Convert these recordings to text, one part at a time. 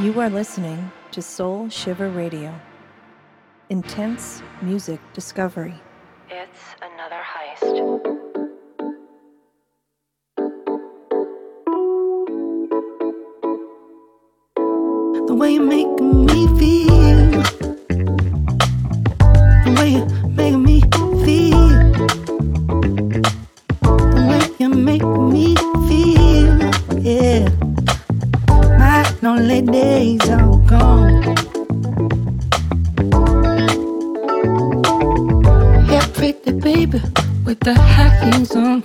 You are listening to Soul Shiver Radio. Intense music discovery. It's another heist. The way you make me feel. Lonely days are gone. Yeah, pretty baby with the high heels on.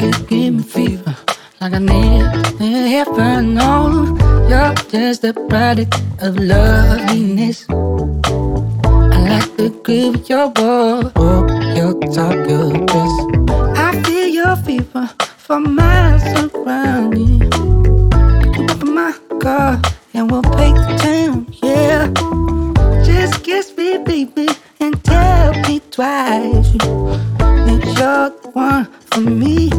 You give me fever like I never known. You're just a product of loveliness. I like the grip of your walk, your talk, your dress. I feel your fever for miles around you. Car and we'll take the town, yeah. Just kiss me, baby, and tell me twice that you're the one for me.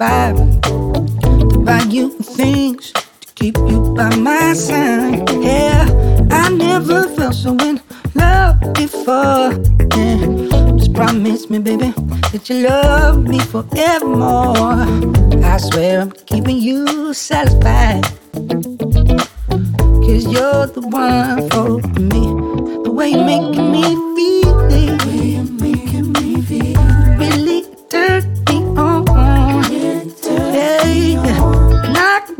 Five to buy you things to keep you by my side. Yeah, I never felt so in love before. Yeah, just promise me, baby, that you love me forevermore. I swear I'm keeping you satisfied. Cause you're the one for me. The way you're making me feel,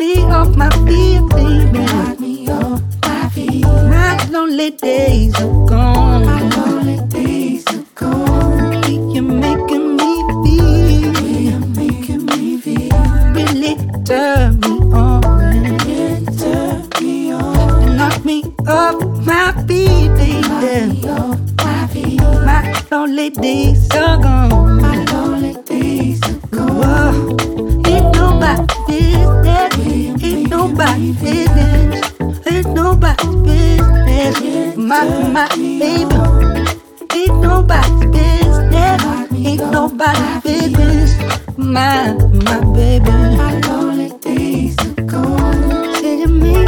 me off my feet, baby. Knock me off my feet. My lonely days are gone. My lonely days are gone. You're making me feel. You're making me feel. Really turn me on. Really turn me on. Knock me off my feet, baby. Knock me off my feet. My lonely days are gone. My lonely days are gone. Ain't nobody. Ain't nobody business. Ain't nobody business. My, my baby. Ain't nobody business. Ain't nobody business. My, my baby. My lonely days are gone. Say me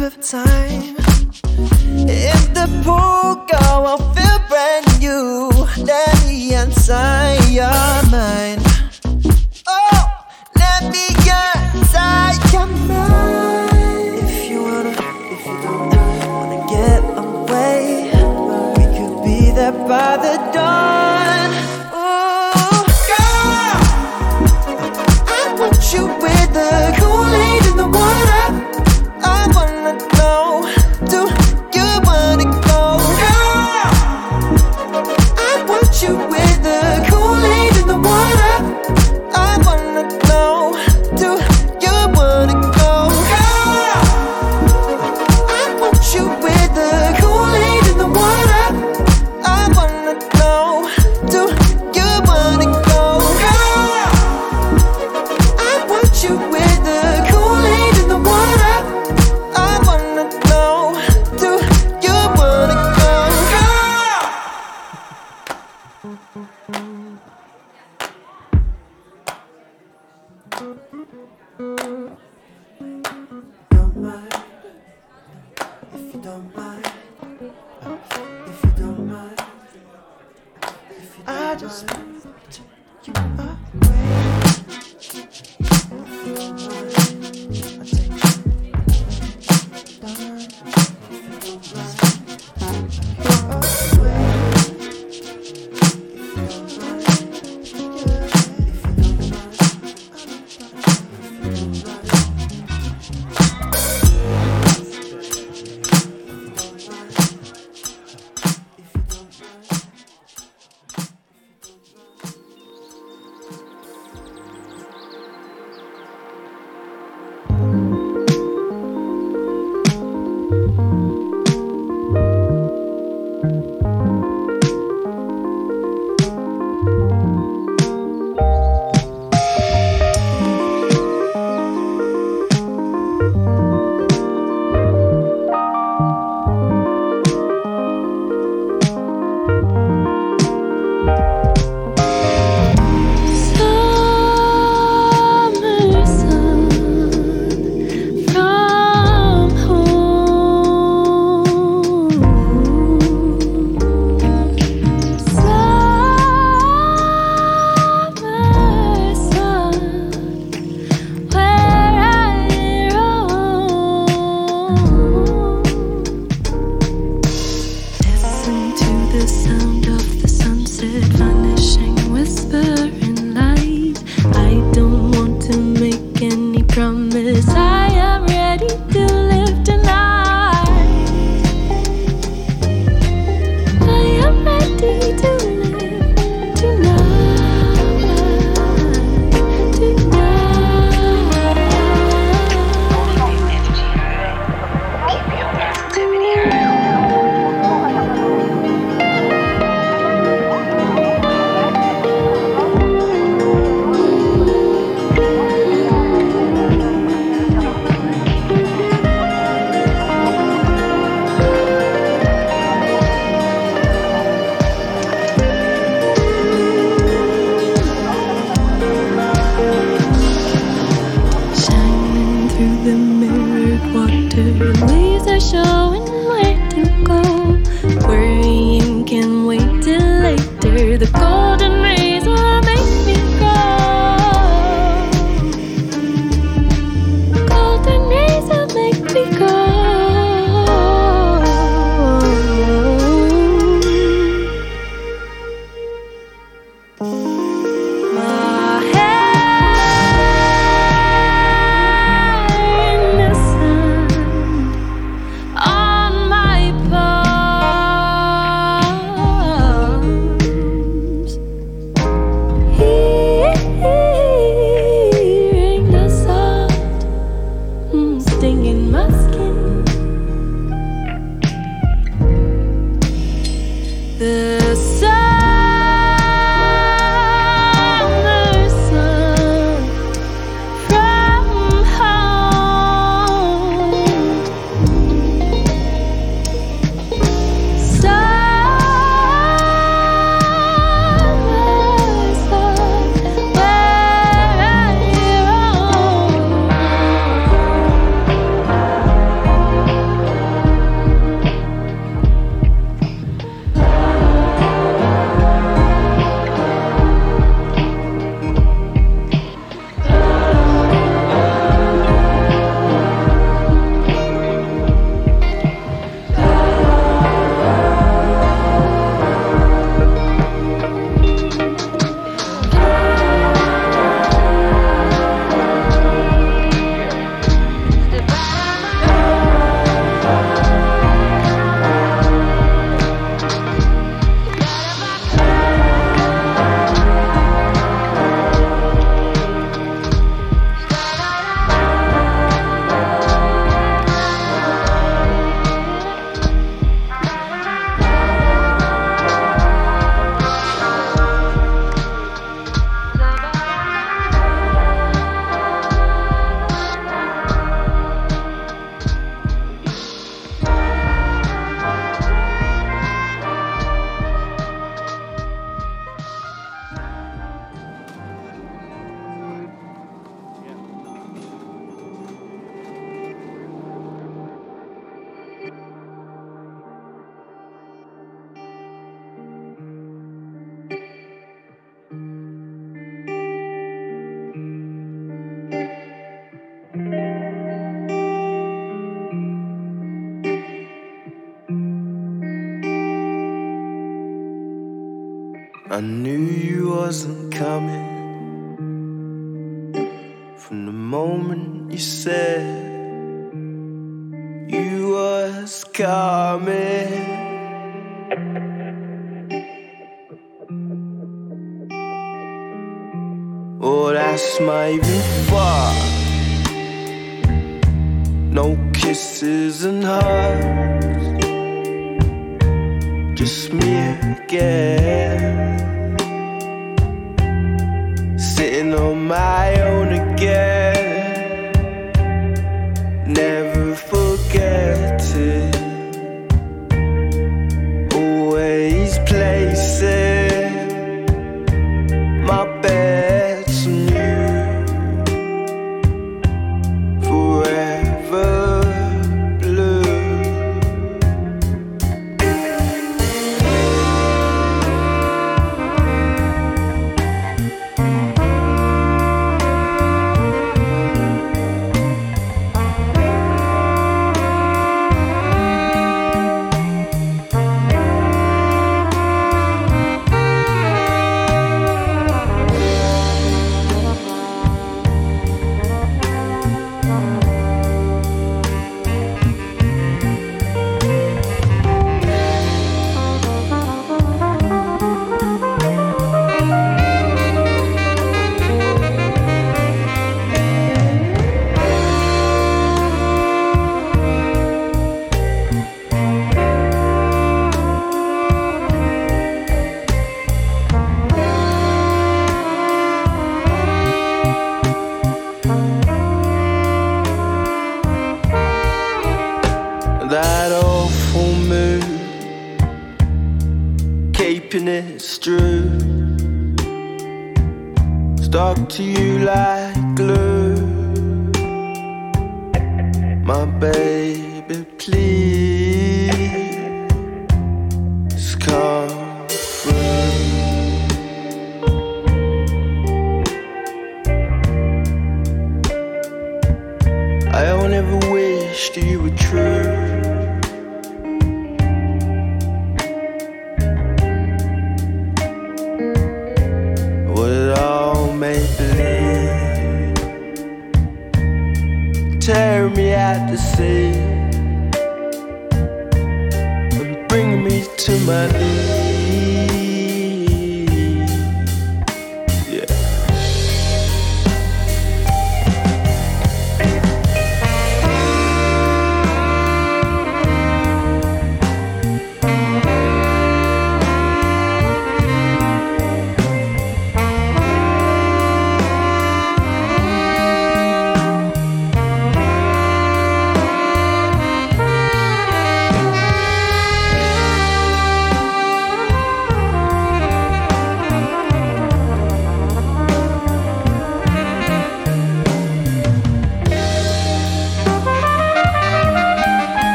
perfect time. In the pool, girl, I'll feel brand new. Let me inside your mind.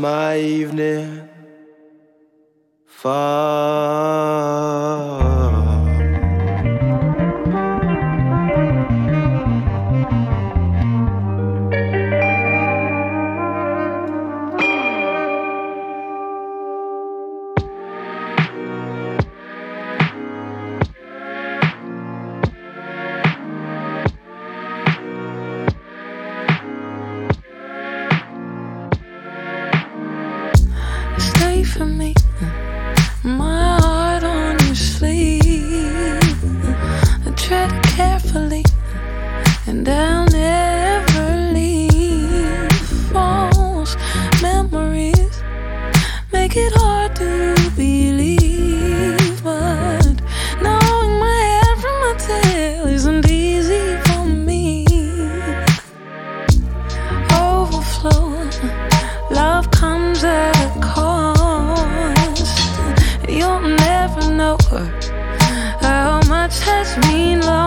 My evening far. mean love.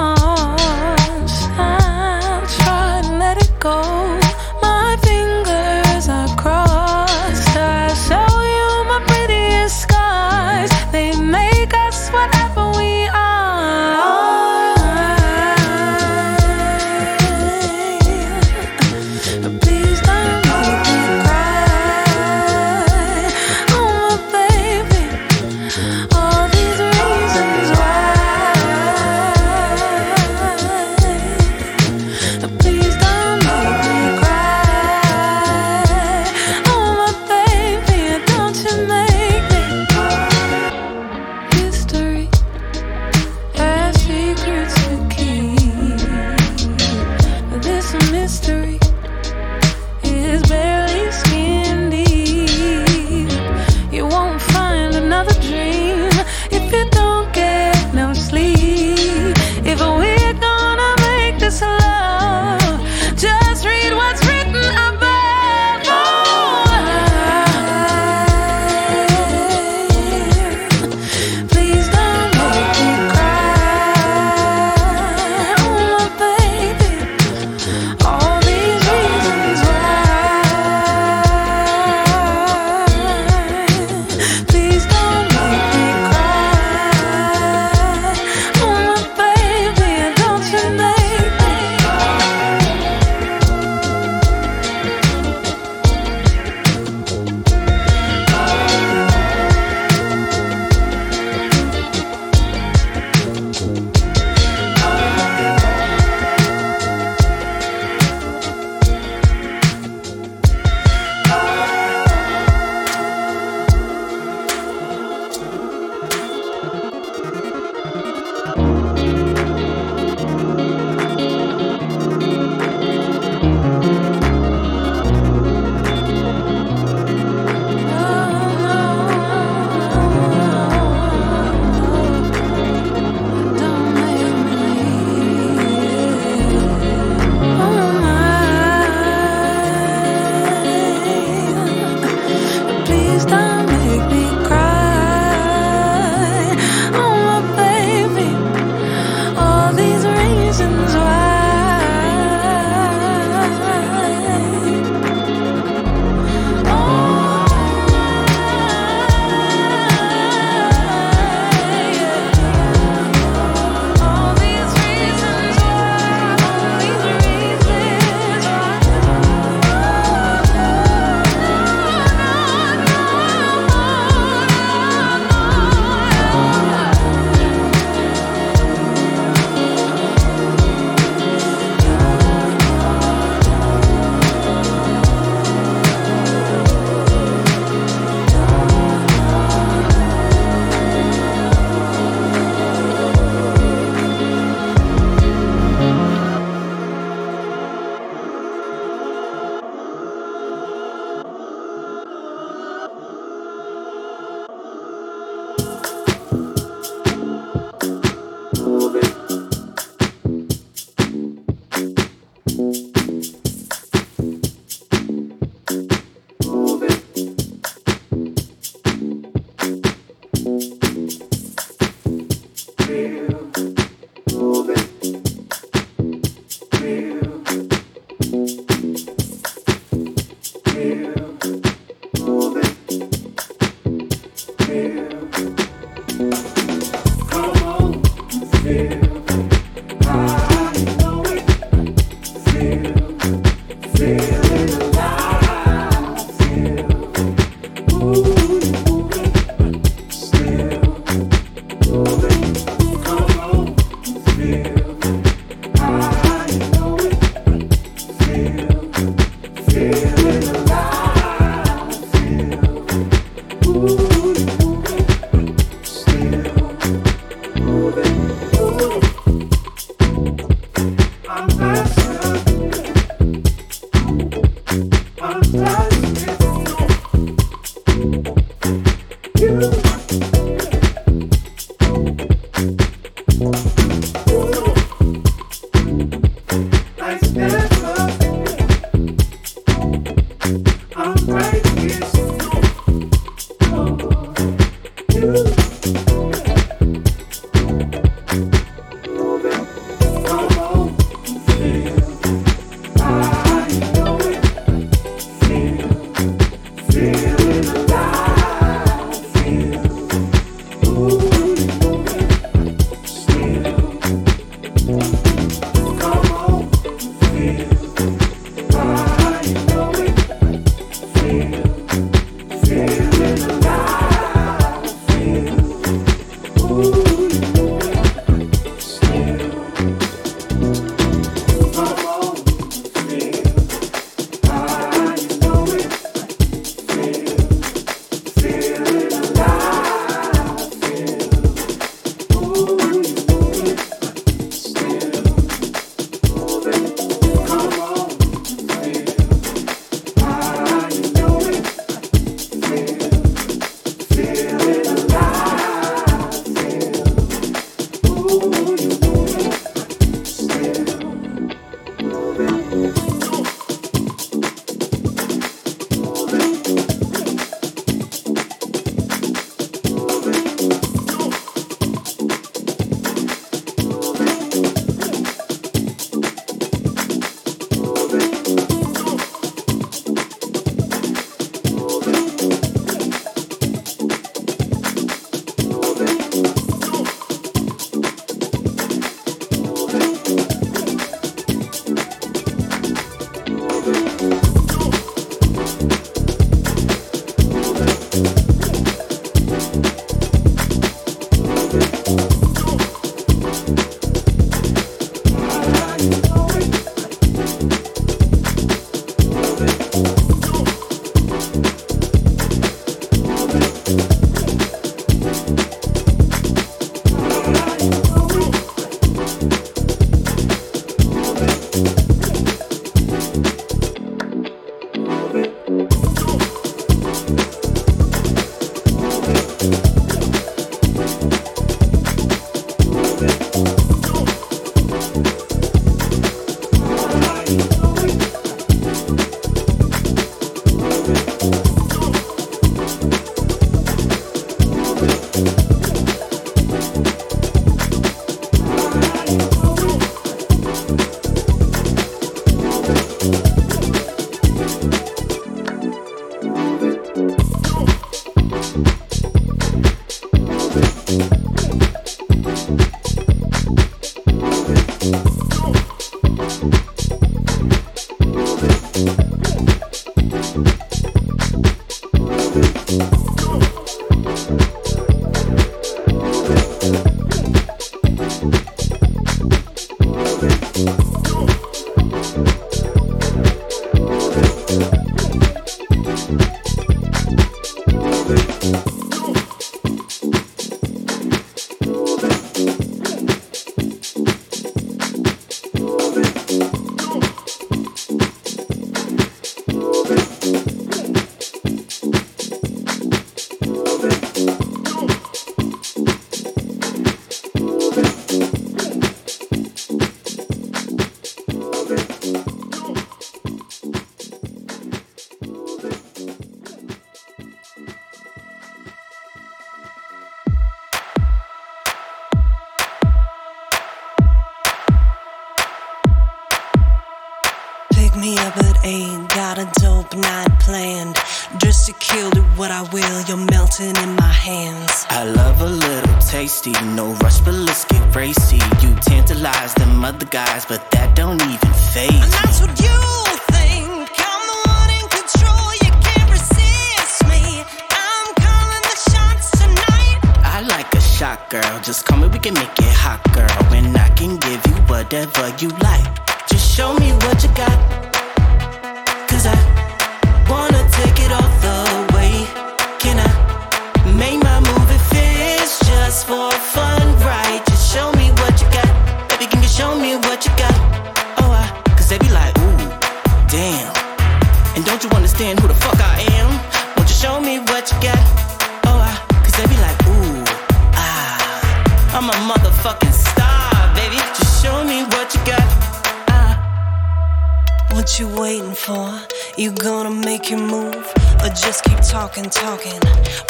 You gonna make your move, or just keep talking, talking,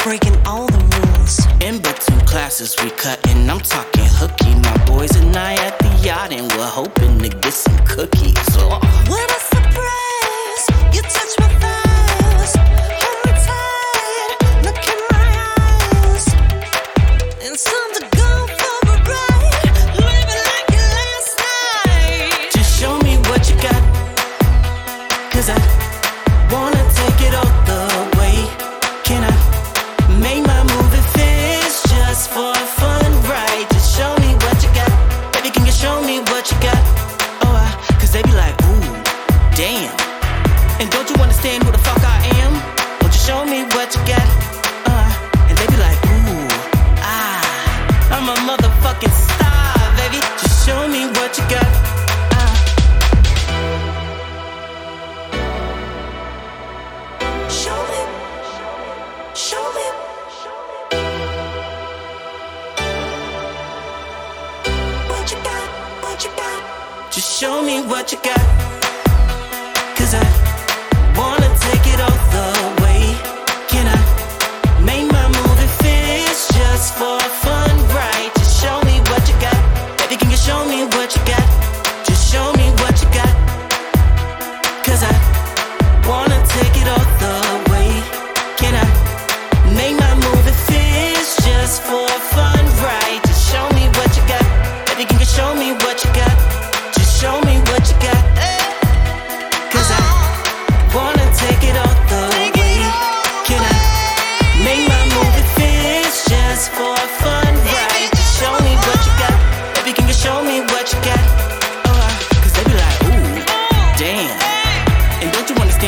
breaking all the rules? In between classes, we cutting. I'm talking hooky. My boys and I at the yacht, and we're hoping to get some cookies. What I say?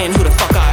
Who the fuck I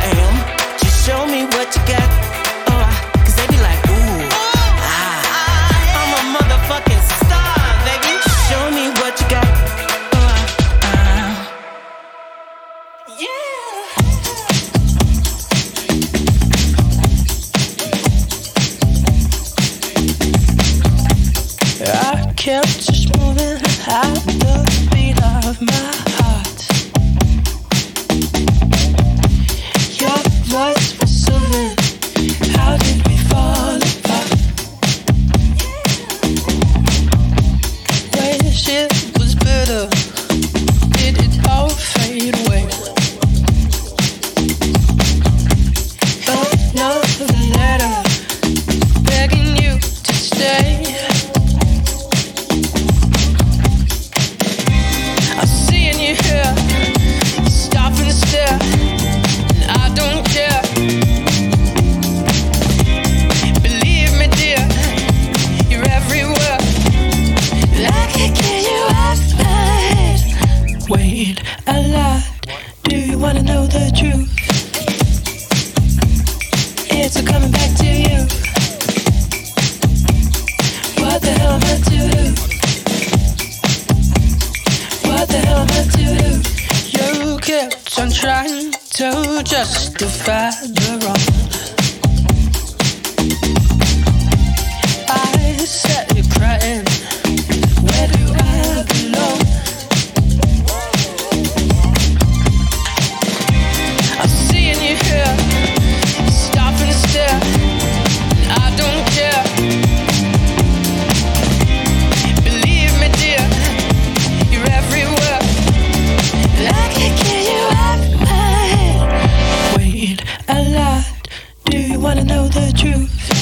the truth?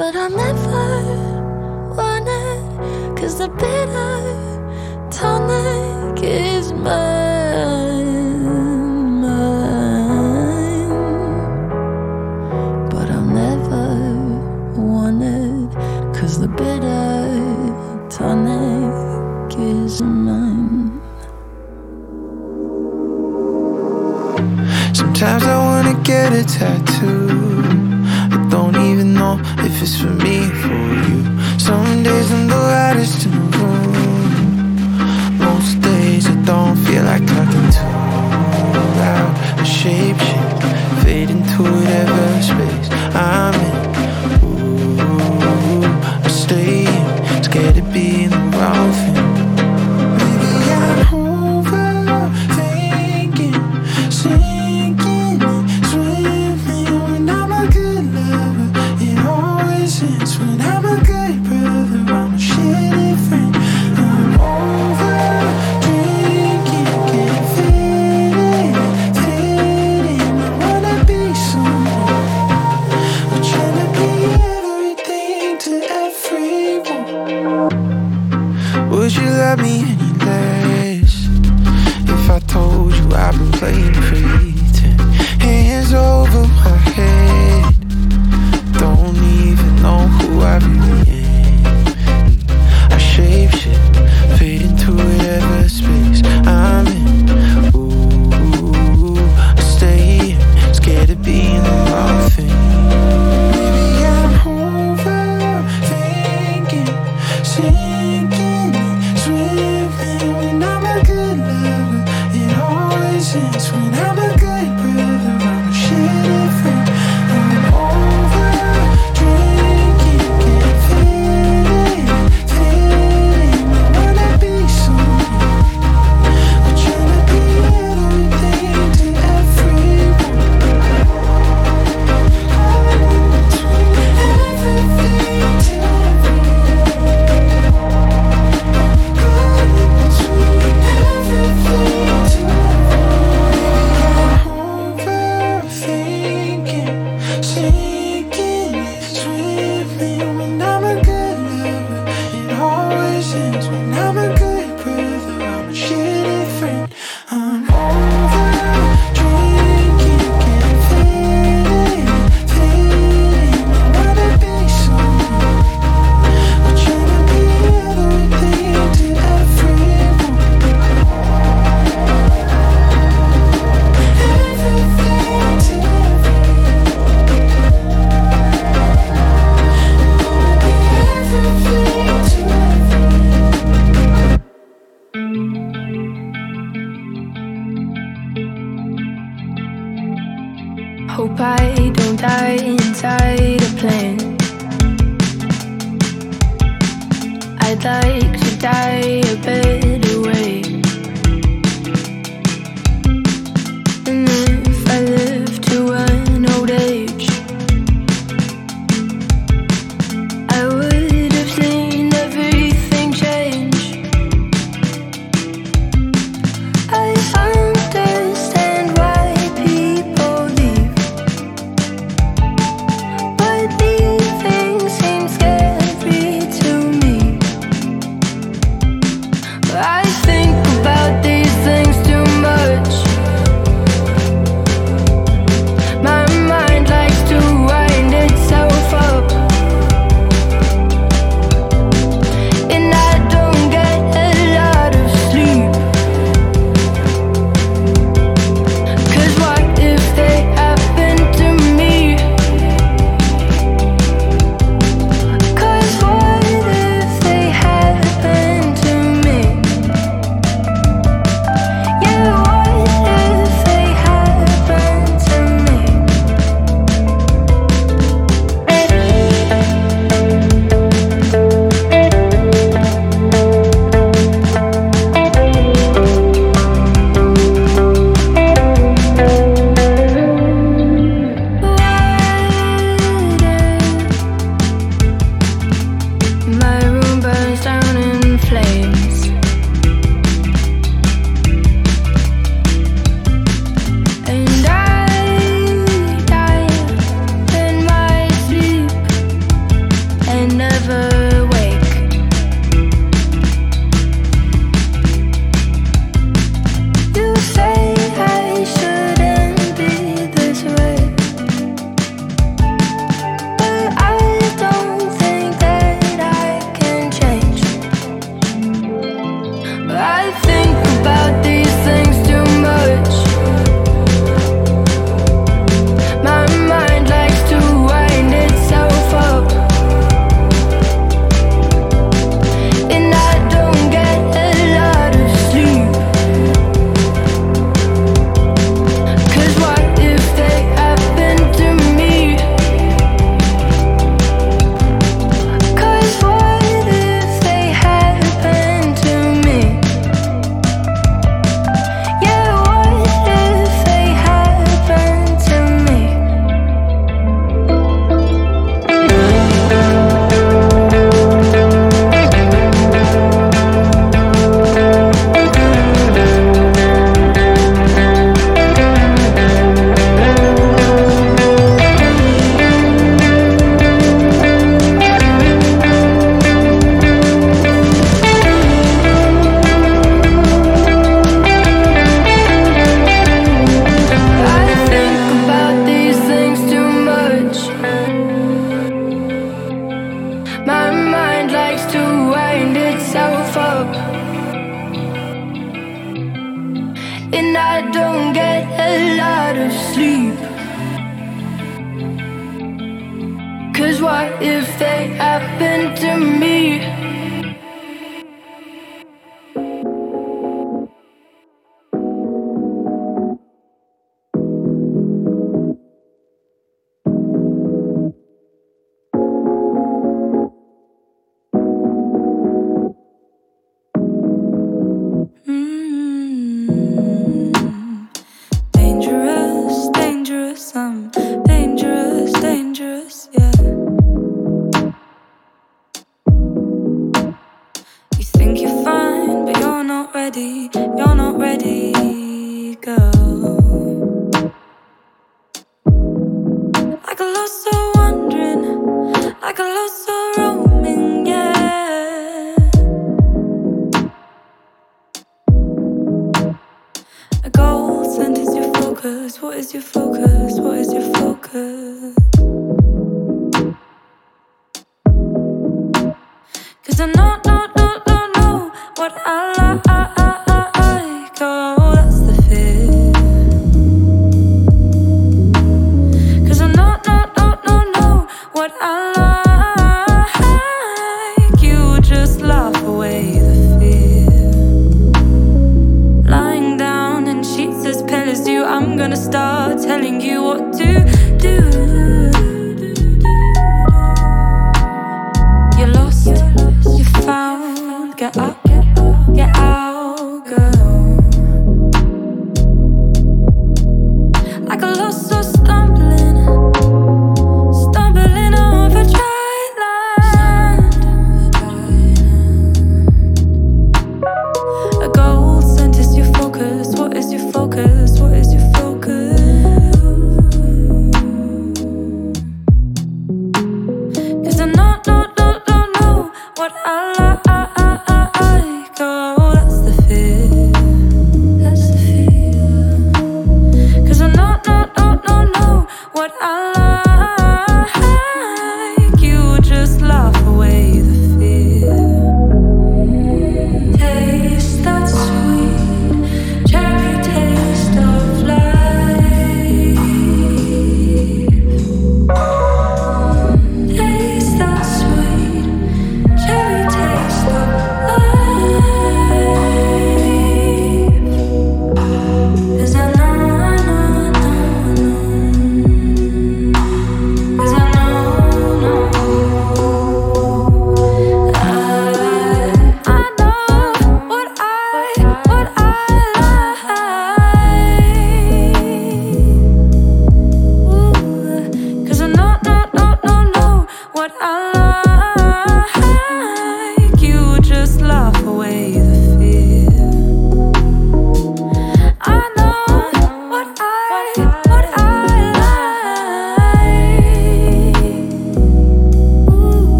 But I never want it, cause the bitter tonic is mine, mine. But I never want it, cause the bitter tonic is mine. Sometimes I wanna get a tattoo if it's for me, for you. Some days I'm the loudest in the room. Most days I don't feel like talking too loud I shape shift, fade into whatever space.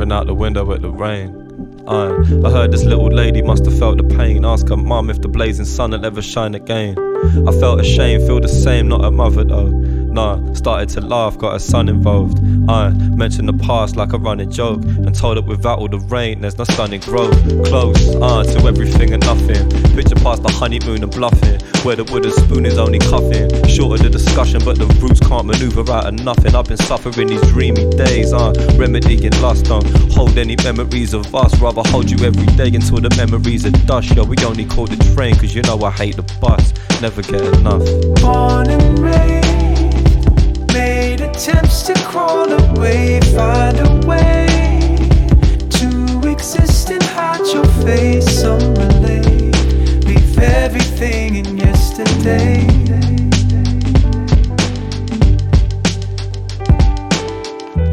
Staring out the window at the rain. I, I heard this little lady must have felt the pain. Ask her mum if the blazing sun will ever shine again. I felt ashamed, feel the same, not a mother though. Nah, started to laugh, got a son involved. I mentioned the past like a running joke and told it without all the rain, there's no sun in growth. Close, uh, to everything and nothing. Picture past the honeymoon and bluffing, where the wooden spoon is only cuffing. of the discussion, but the roots can't maneuver out of nothing. I've been suffering these dreamy days, uh, remedying lust. Don't hold any memories of us, rather hold you every day until the memories are dust. Yo, we only call the train, cause you know I hate the bus. Never get enough. Born and raised made attempts to crawl away, find a way to exist and hide your face. Everything in yesterday.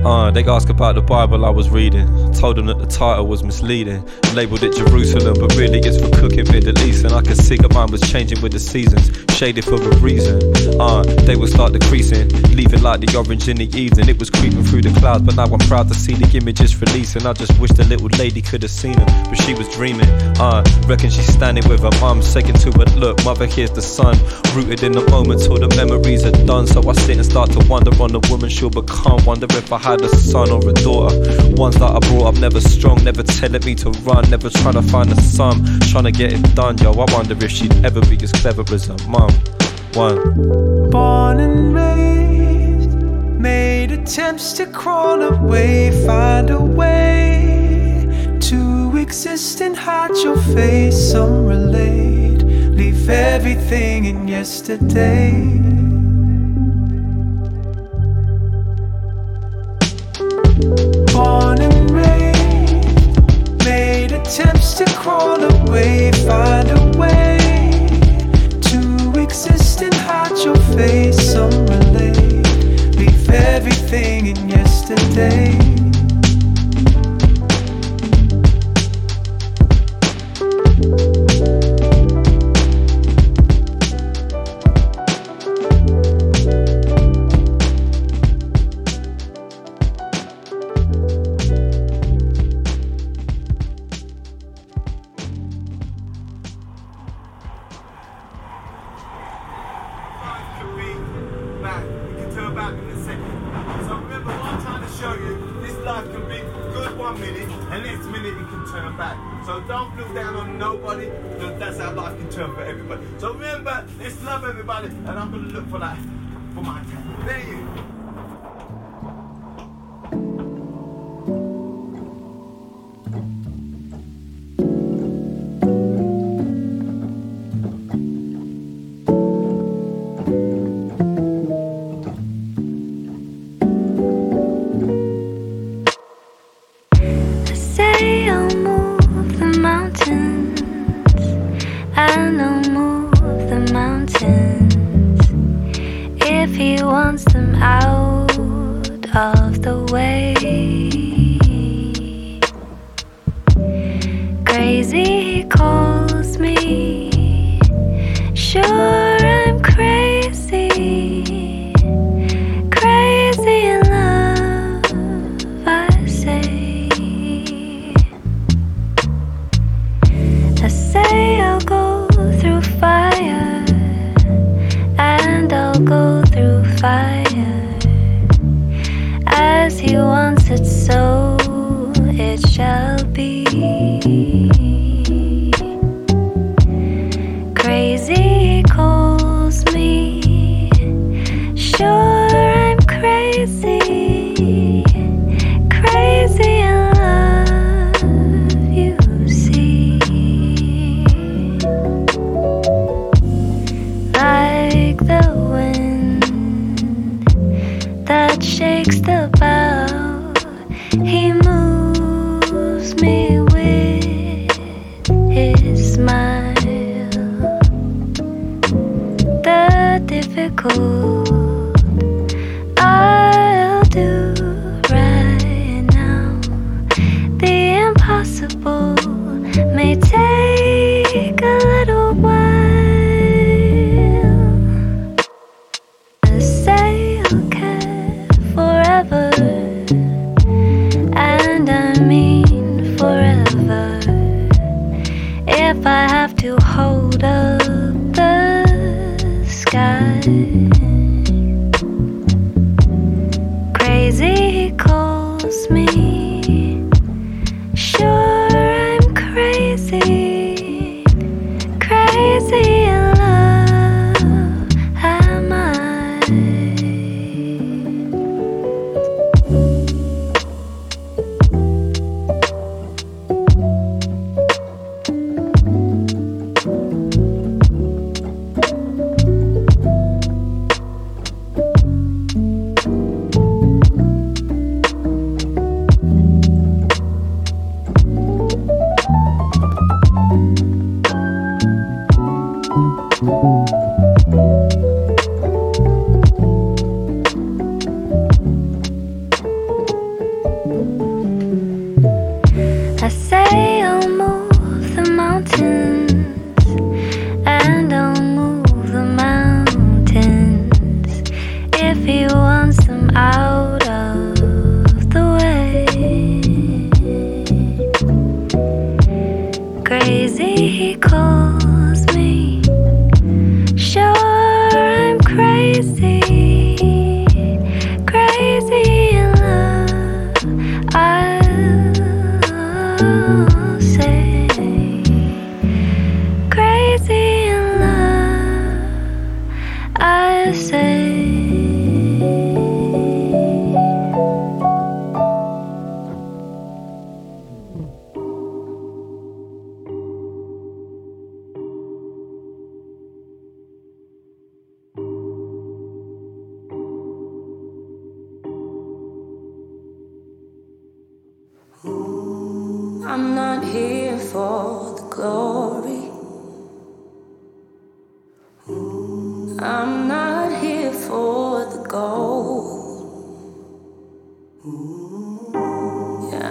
Uh, they ask about the Bible I was reading. Told them that the title was misleading. Labeled it Jerusalem, but really it's for cooking Middle East. And I could see that mine was changing with the seasons shaded for a reason. Uh, they will start decreasing, leaving like the orange in the evening. It was creeping through the clouds, but now I'm proud to see the images releasing. I just wish the little lady could have seen them, but she was dreaming. Uh, reckon she's standing with her mum, second to her look. Mother, here's the sun, rooted in the moment till the memories are done. So I sit and start to wonder on the woman she'll become. Wonder if I had a son or a daughter. Ones that I brought up never strong, never telling me to run, never trying to find a sum, trying to get it done. Yo, I wonder if she'd ever be as clever as her mum. One. Born and raised, made attempts to crawl away, find a way to exist and hide your face. Some relate, leave everything in yesterday. attempts to crawl away, find a way to exist and hide your face. Some relate, leave everything in yesterday.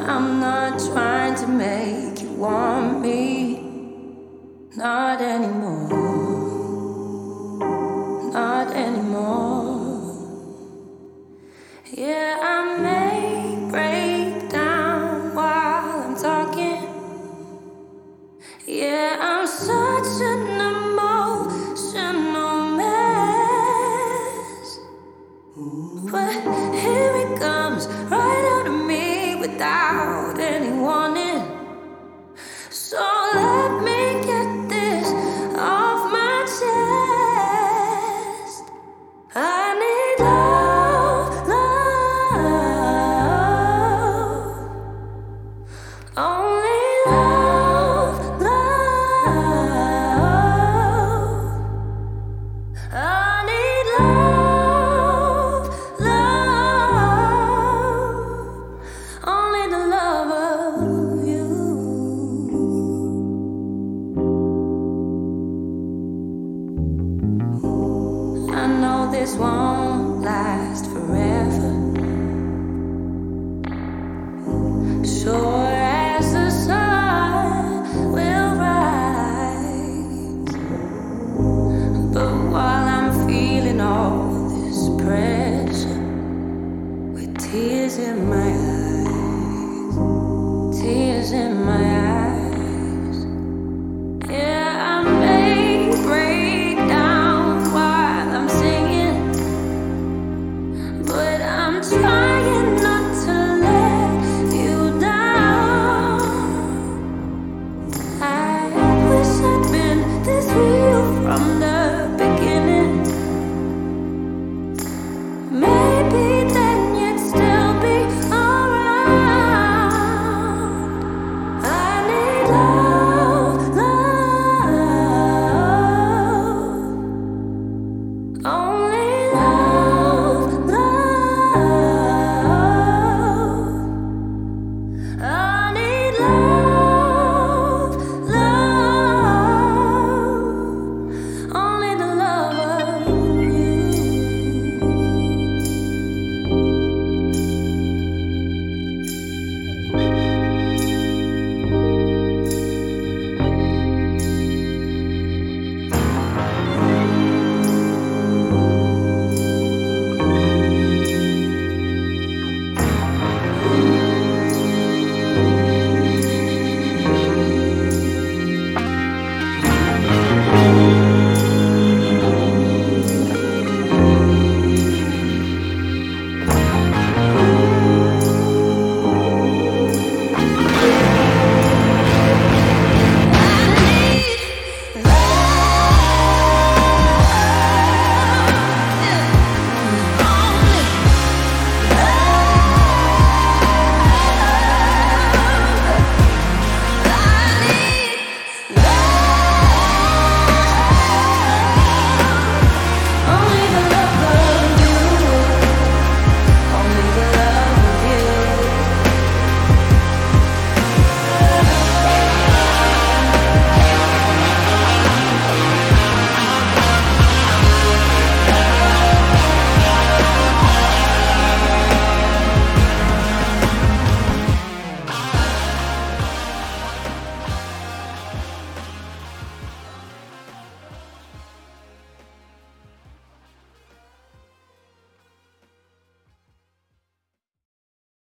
I'm not trying to make you want me, not anymore.